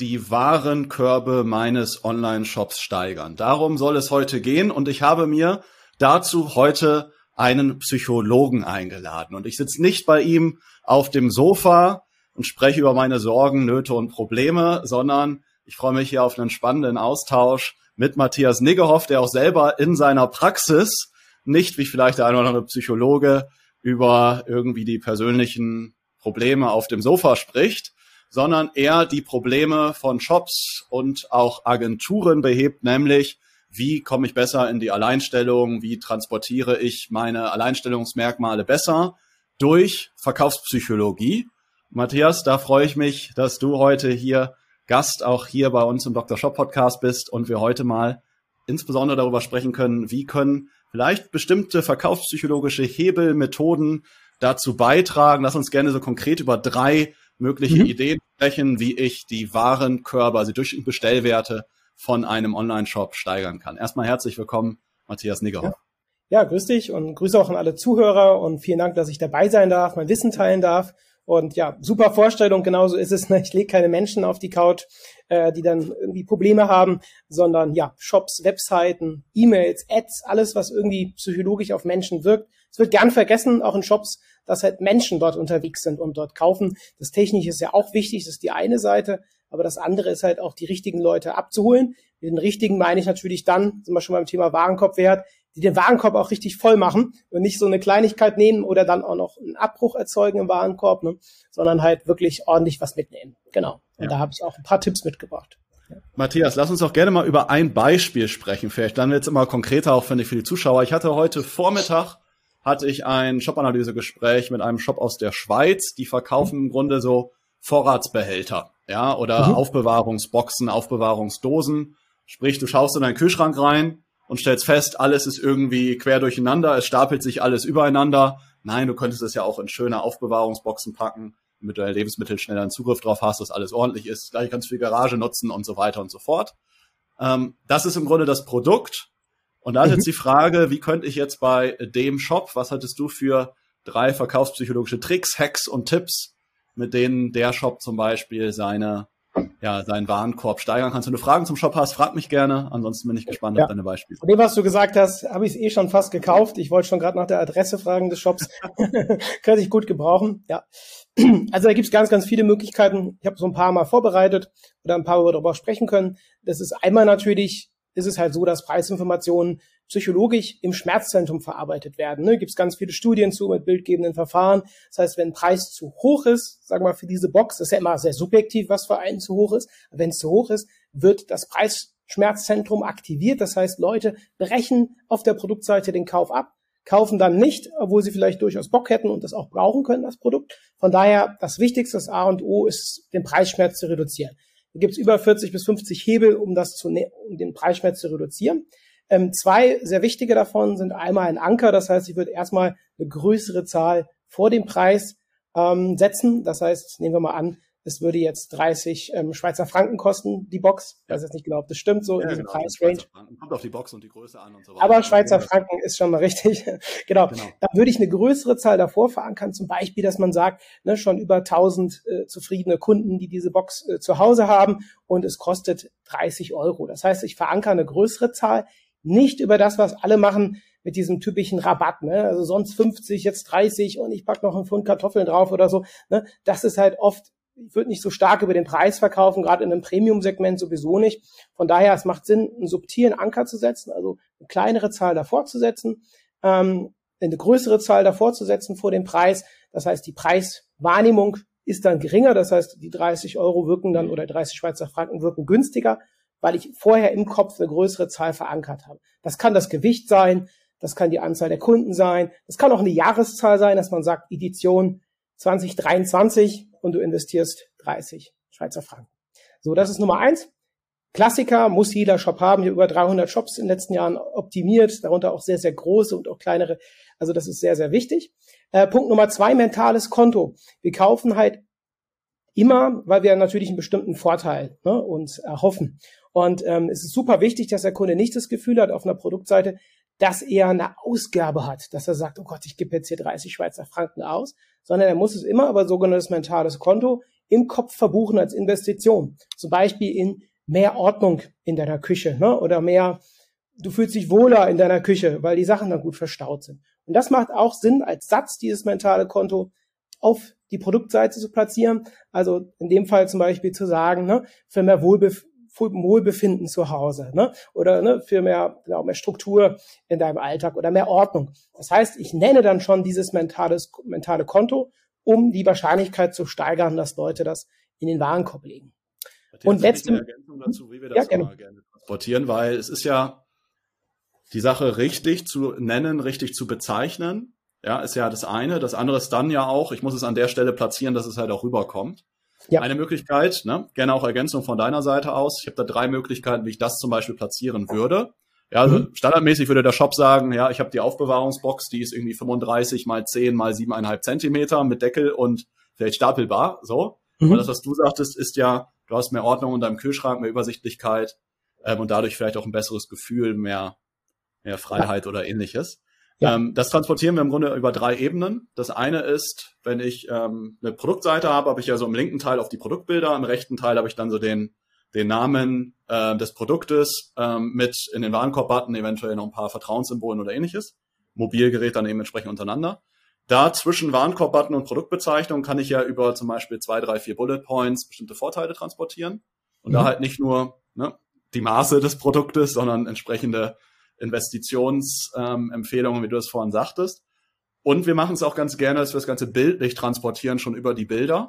die Warenkörbe meines Online-Shops steigern? Darum soll es heute gehen und ich habe mir dazu heute einen Psychologen eingeladen und ich sitze nicht bei ihm auf dem Sofa und spreche über meine Sorgen, Nöte und Probleme, sondern ich freue mich hier auf einen spannenden Austausch mit Matthias Niggehoff, der auch selber in seiner Praxis nicht wie vielleicht der eine oder andere Psychologe über irgendwie die persönlichen Probleme auf dem Sofa spricht, sondern eher die Probleme von Shops und auch Agenturen behebt, nämlich wie komme ich besser in die Alleinstellung, wie transportiere ich meine Alleinstellungsmerkmale besser durch Verkaufspsychologie. Matthias, da freue ich mich, dass du heute hier Gast auch hier bei uns im Dr. Shop Podcast bist und wir heute mal insbesondere darüber sprechen können, wie können vielleicht bestimmte verkaufspsychologische Hebel, Methoden dazu beitragen. Lass uns gerne so konkret über drei mögliche mhm. Ideen sprechen, wie ich die Warenkörbe, also durch Bestellwerte von einem Online-Shop steigern kann. Erstmal herzlich willkommen, Matthias Niggerhoff. Ja. ja, grüß dich und Grüße auch an alle Zuhörer und vielen Dank, dass ich dabei sein darf, mein Wissen teilen darf. Und ja, super Vorstellung, genauso ist es. Ne? Ich lege keine Menschen auf die Couch, äh, die dann irgendwie Probleme haben, sondern ja, Shops, Webseiten, E-Mails, Ads, alles, was irgendwie psychologisch auf Menschen wirkt. Es wird gern vergessen, auch in Shops, dass halt Menschen dort unterwegs sind und dort kaufen. Das Technische ist ja auch wichtig, das ist die eine Seite, aber das andere ist halt auch die richtigen Leute abzuholen. Mit den richtigen meine ich natürlich dann, sind wir schon beim Thema Warenkorbwert, die den Warenkorb auch richtig voll machen und nicht so eine Kleinigkeit nehmen oder dann auch noch einen Abbruch erzeugen im Warenkorb, ne, sondern halt wirklich ordentlich was mitnehmen. Genau. Und ja. da habe ich auch ein paar Tipps mitgebracht. Matthias, lass uns doch gerne mal über ein Beispiel sprechen. Vielleicht dann jetzt immer konkreter auch finde ich für die Zuschauer. Ich hatte heute Vormittag hatte ich ein Shop-Analyse-Gespräch mit einem Shop aus der Schweiz. Die verkaufen im Grunde so Vorratsbehälter, ja, oder mhm. Aufbewahrungsboxen, Aufbewahrungsdosen. Sprich, du schaust in deinen Kühlschrank rein und stellst fest, alles ist irgendwie quer durcheinander, es stapelt sich alles übereinander. Nein, du könntest es ja auch in schöne Aufbewahrungsboxen packen, damit du deine Lebensmittel schneller einen Zugriff drauf hast, dass alles ordentlich ist, gleich ganz viel Garage nutzen und so weiter und so fort. Ähm, das ist im Grunde das Produkt. Und da ist jetzt mhm. die Frage, wie könnte ich jetzt bei dem Shop, was hattest du für drei verkaufspsychologische Tricks, Hacks und Tipps, mit denen der Shop zum Beispiel seine ja, seinen Warenkorb steigern kannst. Wenn du Fragen zum Shop hast, frag mich gerne. Ansonsten bin ich gespannt ja. auf deine Beispiele. Von dem, was du gesagt hast, habe ich es eh schon fast gekauft. Ich wollte schon gerade nach der Adresse fragen des Shops. Könnte ich gut gebrauchen. Ja. Also da gibt es ganz, ganz viele Möglichkeiten. Ich habe so ein paar mal vorbereitet oder ein paar darüber sprechen können. Das ist einmal natürlich, ist es halt so, dass Preisinformationen psychologisch im Schmerzzentrum verarbeitet werden. Ne? Gibt es ganz viele Studien zu mit bildgebenden Verfahren. Das heißt, wenn ein Preis zu hoch ist, sagen wir mal für diese Box, ist ja immer sehr subjektiv, was für einen zu hoch ist. Wenn es zu hoch ist, wird das Preisschmerzzentrum aktiviert. Das heißt, Leute brechen auf der Produktseite den Kauf ab, kaufen dann nicht, obwohl sie vielleicht durchaus Bock hätten und das auch brauchen können, das Produkt. Von daher, das Wichtigste, das A und O, ist, den Preisschmerz zu reduzieren. Da gibt es über 40 bis 50 Hebel, um das zu, ne-, um den Preisschmerz zu reduzieren. Ähm, zwei sehr wichtige davon sind einmal ein Anker, das heißt, ich würde erstmal eine größere Zahl vor dem Preis ähm, setzen. Das heißt, nehmen wir mal an, es würde jetzt 30 ähm, Schweizer Franken kosten, die Box. Ich weiß jetzt nicht genau, ob das stimmt, so ja, in diesem genau, Preisrange. Kommt auf die Box und die Größe an und so weiter. Aber Schweizer Franken ist schon mal richtig. genau. genau. Da würde ich eine größere Zahl davor verankern. Zum Beispiel, dass man sagt, ne, schon über 1000 äh, zufriedene Kunden, die diese Box äh, zu Hause haben und es kostet 30 Euro. Das heißt, ich verankere eine größere Zahl nicht über das, was alle machen mit diesem typischen Rabatt, ne? Also sonst 50, jetzt 30 und ich pack noch einen Pfund Kartoffeln drauf oder so. Ne? Das ist halt oft, ich würde nicht so stark über den Preis verkaufen, gerade in einem Premium-Segment sowieso nicht. Von daher, es macht Sinn, einen subtilen Anker zu setzen, also eine kleinere Zahl davor zu setzen, ähm, eine größere Zahl davor zu setzen vor dem Preis. Das heißt, die Preiswahrnehmung ist dann geringer. Das heißt, die 30 Euro wirken dann oder 30 Schweizer Franken wirken günstiger weil ich vorher im Kopf eine größere Zahl verankert habe. Das kann das Gewicht sein, das kann die Anzahl der Kunden sein, das kann auch eine Jahreszahl sein, dass man sagt Edition 2023 und du investierst 30 Schweizer Franken. So, das ist Nummer eins. Klassiker muss jeder Shop haben. Hier über 300 Shops in den letzten Jahren optimiert, darunter auch sehr, sehr große und auch kleinere. Also das ist sehr, sehr wichtig. Äh, Punkt Nummer zwei, mentales Konto. Wir kaufen halt immer, weil wir natürlich einen bestimmten Vorteil ne, uns erhoffen. Und ähm, es ist super wichtig, dass der Kunde nicht das Gefühl hat auf einer Produktseite, dass er eine Ausgabe hat, dass er sagt, oh Gott, ich gebe jetzt hier 30 Schweizer Franken aus, sondern er muss es immer über sogenanntes mentales Konto im Kopf verbuchen als Investition. Zum Beispiel in mehr Ordnung in deiner Küche ne? oder mehr, du fühlst dich wohler in deiner Küche, weil die Sachen dann gut verstaut sind. Und das macht auch Sinn, als Satz dieses mentale Konto auf die Produktseite zu platzieren. Also in dem Fall zum Beispiel zu sagen, ne, für mehr Wohlbef Wohlbefinden zu Hause, ne? Oder ne, für mehr, genau, mehr Struktur in deinem Alltag oder mehr Ordnung. Das heißt, ich nenne dann schon dieses mentales, mentale Konto, um die Wahrscheinlichkeit zu steigern, dass Leute das in den Warenkorb legen. Und letzte Ergänzung dazu, wie wir das ja, gerne. gerne transportieren, weil es ist ja die Sache richtig zu nennen, richtig zu bezeichnen. Ja, ist ja das eine. Das andere ist dann ja auch, ich muss es an der Stelle platzieren, dass es halt auch rüberkommt. Ja. Eine Möglichkeit, ne? gerne auch Ergänzung von deiner Seite aus. Ich habe da drei Möglichkeiten, wie ich das zum Beispiel platzieren würde. Ja, also mhm. standardmäßig würde der Shop sagen, ja, ich habe die Aufbewahrungsbox, die ist irgendwie 35 mal 10 mal 7,5 Zentimeter mit Deckel und vielleicht stapelbar, so. Mhm. Und das, was du sagtest, ist ja, du hast mehr Ordnung in deinem Kühlschrank, mehr Übersichtlichkeit ähm, und dadurch vielleicht auch ein besseres Gefühl, mehr, mehr Freiheit ja. oder ähnliches. Ja. Ähm, das transportieren wir im Grunde über drei Ebenen. Das eine ist, wenn ich ähm, eine Produktseite habe, habe ich ja so im linken Teil auf die Produktbilder, im rechten Teil habe ich dann so den den Namen äh, des Produktes ähm, mit in den Warenkorb-Button, eventuell noch ein paar Vertrauenssymbolen oder ähnliches. Mobilgerät dann eben entsprechend untereinander. Da zwischen Warenkorb-Button und Produktbezeichnung kann ich ja über zum Beispiel zwei, drei, vier Bullet Points bestimmte Vorteile transportieren. Und mhm. da halt nicht nur ne, die Maße des Produktes, sondern entsprechende Investitionsempfehlungen, ähm, wie du es vorhin sagtest. Und wir machen es auch ganz gerne, dass wir das Ganze bildlich transportieren, schon über die Bilder.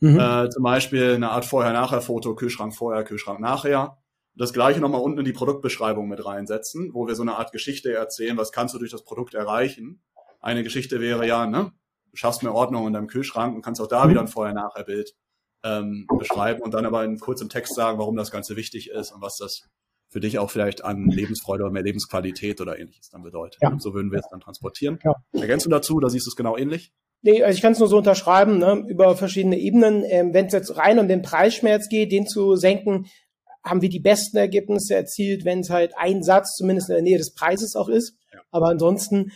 Mhm. Äh, zum Beispiel eine Art Vorher-Nachher-Foto, Kühlschrank vorher, Kühlschrank nachher. Das gleiche nochmal unten in die Produktbeschreibung mit reinsetzen, wo wir so eine Art Geschichte erzählen, was kannst du durch das Produkt erreichen. Eine Geschichte wäre ja, ne, du schaffst mehr Ordnung in deinem Kühlschrank und kannst auch da mhm. wieder ein Vorher-Nachher-Bild ähm, beschreiben und dann aber in kurzem Text sagen, warum das Ganze wichtig ist und was das für dich auch vielleicht an Lebensfreude oder mehr Lebensqualität oder ähnliches dann bedeutet. Ja. Und so würden wir es dann transportieren. Ja. Ergänzt du dazu, da siehst du es genau ähnlich? Nee, also ich kann es nur so unterschreiben, ne, über verschiedene Ebenen. Ähm, Wenn es jetzt rein um den Preisschmerz geht, den zu senken, haben wir die besten Ergebnisse erzielt, wenn es halt ein Satz zumindest in der Nähe des Preises auch ist. Ja. Aber ansonsten,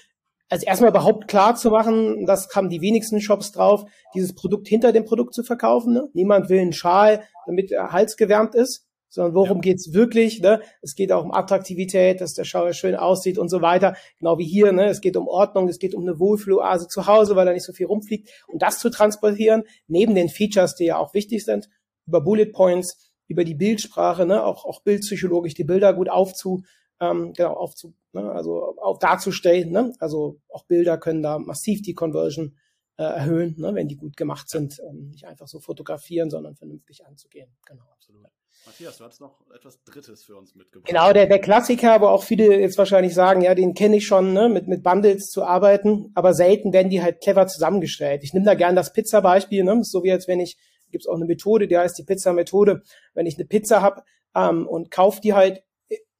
also erstmal überhaupt klar zu machen, das haben die wenigsten Shops drauf, dieses Produkt hinter dem Produkt zu verkaufen. Ne? Niemand will einen Schal, damit der Hals gewärmt ist sondern worum ja. geht's wirklich? Ne? Es geht auch um Attraktivität, dass der Schauer schön aussieht und so weiter. Genau wie hier, ne? es geht um Ordnung, es geht um eine Wohlfühloase zu Hause, weil da nicht so viel rumfliegt. Und das zu transportieren, neben den Features, die ja auch wichtig sind, über Bullet Points, über die Bildsprache, ne? auch, auch bildpsychologisch die Bilder gut aufzu, ähm, genau, aufzu, ne? also auch darzustellen. Ne? Also auch Bilder können da massiv die Conversion äh, erhöhen, ne? wenn die gut gemacht sind. Ähm, nicht einfach so fotografieren, sondern vernünftig anzugehen. Genau. Absolut. Matthias, du hast noch etwas Drittes für uns mitgebracht. Genau, der, der Klassiker, wo auch viele jetzt wahrscheinlich sagen, ja, den kenne ich schon, ne, mit, mit Bundles zu arbeiten, aber selten werden die halt clever zusammengestellt. Ich nehme da gern das Pizza-Beispiel, ne, so wie jetzt, wenn ich, gibt es auch eine Methode, die heißt die Pizza-Methode, wenn ich eine Pizza habe ähm, und kaufe die halt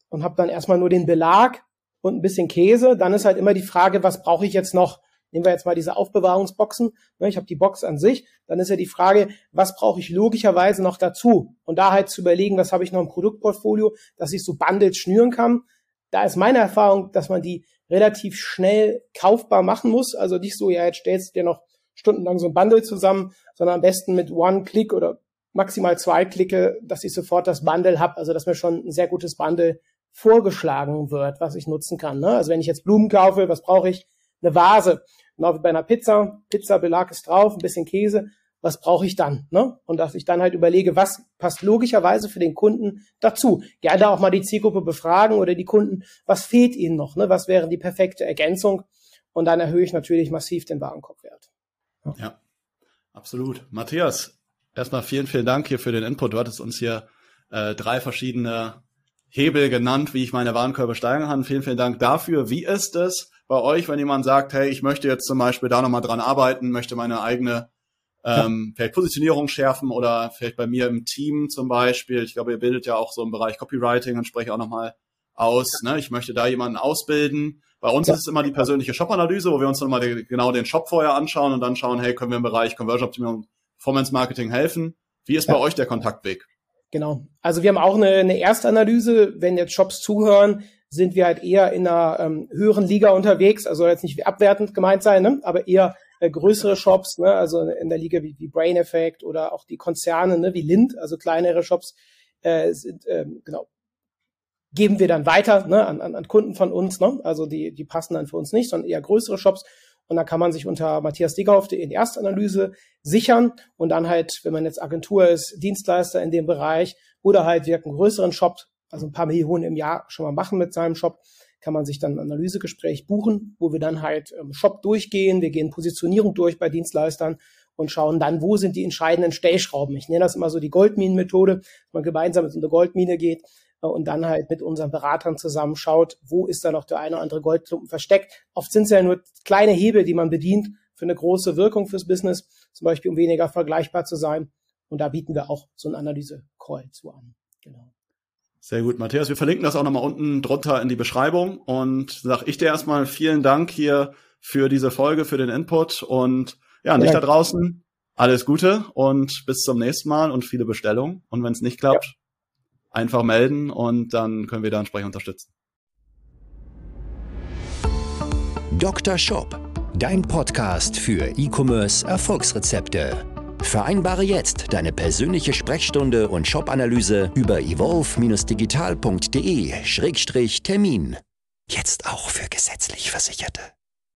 und habe dann erstmal nur den Belag und ein bisschen Käse, dann ist halt immer die Frage, was brauche ich jetzt noch? Nehmen wir jetzt mal diese Aufbewahrungsboxen. Ne, ich habe die Box an sich. Dann ist ja die Frage, was brauche ich logischerweise noch dazu? Und da halt zu überlegen, was habe ich noch im Produktportfolio, dass ich so Bundles schnüren kann. Da ist meine Erfahrung, dass man die relativ schnell kaufbar machen muss. Also nicht so, ja, jetzt stellst du dir noch stundenlang so ein Bundle zusammen, sondern am besten mit One-Click oder maximal zwei Klicke, dass ich sofort das Bundle habe. Also dass mir schon ein sehr gutes Bundle vorgeschlagen wird, was ich nutzen kann. Ne? Also wenn ich jetzt Blumen kaufe, was brauche ich? Eine Vase. Genau wie bei einer Pizza. Pizzabelag ist drauf, ein bisschen Käse. Was brauche ich dann? Ne? Und dass ich dann halt überlege, was passt logischerweise für den Kunden dazu. Gerne auch mal die Zielgruppe befragen oder die Kunden, was fehlt ihnen noch? Ne? Was wäre die perfekte Ergänzung? Und dann erhöhe ich natürlich massiv den Warenkorbwert. Ja. ja, absolut. Matthias, erstmal vielen, vielen Dank hier für den Input. Du hattest uns hier äh, drei verschiedene Hebel genannt, wie ich meine Warenkörbe steigern kann. Vielen, vielen Dank dafür. Wie ist es, bei euch, wenn jemand sagt, hey, ich möchte jetzt zum Beispiel da nochmal dran arbeiten, möchte meine eigene ähm, vielleicht Positionierung schärfen oder vielleicht bei mir im Team zum Beispiel. Ich glaube, ihr bildet ja auch so im Bereich Copywriting und spreche auch nochmal aus. Ne? Ich möchte da jemanden ausbilden. Bei uns ja. ist es immer die persönliche Shop-Analyse, wo wir uns nochmal genau den Shop vorher anschauen und dann schauen, hey, können wir im Bereich Conversion-Optimierung, Performance-Marketing helfen? Wie ist ja. bei euch der Kontaktweg? Genau. Also wir haben auch eine, eine Erstanalyse. Wenn jetzt Shops zuhören, sind wir halt eher in einer ähm, höheren Liga unterwegs. Also jetzt nicht abwertend gemeint sein, ne? aber eher äh, größere Shops, ne? also in der Liga wie, wie Brain Effect oder auch die Konzerne ne? wie Lind, also kleinere Shops, äh, sind, ähm, genau, geben wir dann weiter ne? an, an, an Kunden von uns. Ne? Also die, die passen dann für uns nicht, sondern eher größere Shops. Und dann kann man sich unter Matthias Degerhoff.de in Erstanalyse sichern und dann halt, wenn man jetzt Agentur ist, Dienstleister in dem Bereich oder halt wirken größeren Shop, also ein paar Millionen im Jahr schon mal machen mit seinem Shop, kann man sich dann ein Analysegespräch buchen, wo wir dann halt im Shop durchgehen. Wir gehen Positionierung durch bei Dienstleistern und schauen dann, wo sind die entscheidenden Stellschrauben. Ich nenne das immer so die Goldminenmethode, man gemeinsam in so eine Goldmine geht äh, und dann halt mit unseren Beratern zusammen schaut, wo ist da noch der eine oder andere Goldklumpen versteckt. Oft sind es ja nur kleine Hebel, die man bedient für eine große Wirkung fürs Business, zum Beispiel um weniger vergleichbar zu sein. Und da bieten wir auch so einen Analyse-Call zu an. Genau. Sehr gut, Matthias. Wir verlinken das auch nochmal unten drunter in die Beschreibung und sag ich dir erstmal vielen Dank hier für diese Folge, für den Input und ja, an dich da draußen alles Gute und bis zum nächsten Mal und viele Bestellungen. Und wenn es nicht klappt, ja einfach melden und dann können wir da entsprechend unterstützen. Dr. Shop, dein Podcast für E-Commerce Erfolgsrezepte. Vereinbare jetzt deine persönliche Sprechstunde und Shop-Analyse über evolve-digital.de-termin. Jetzt auch für gesetzlich Versicherte.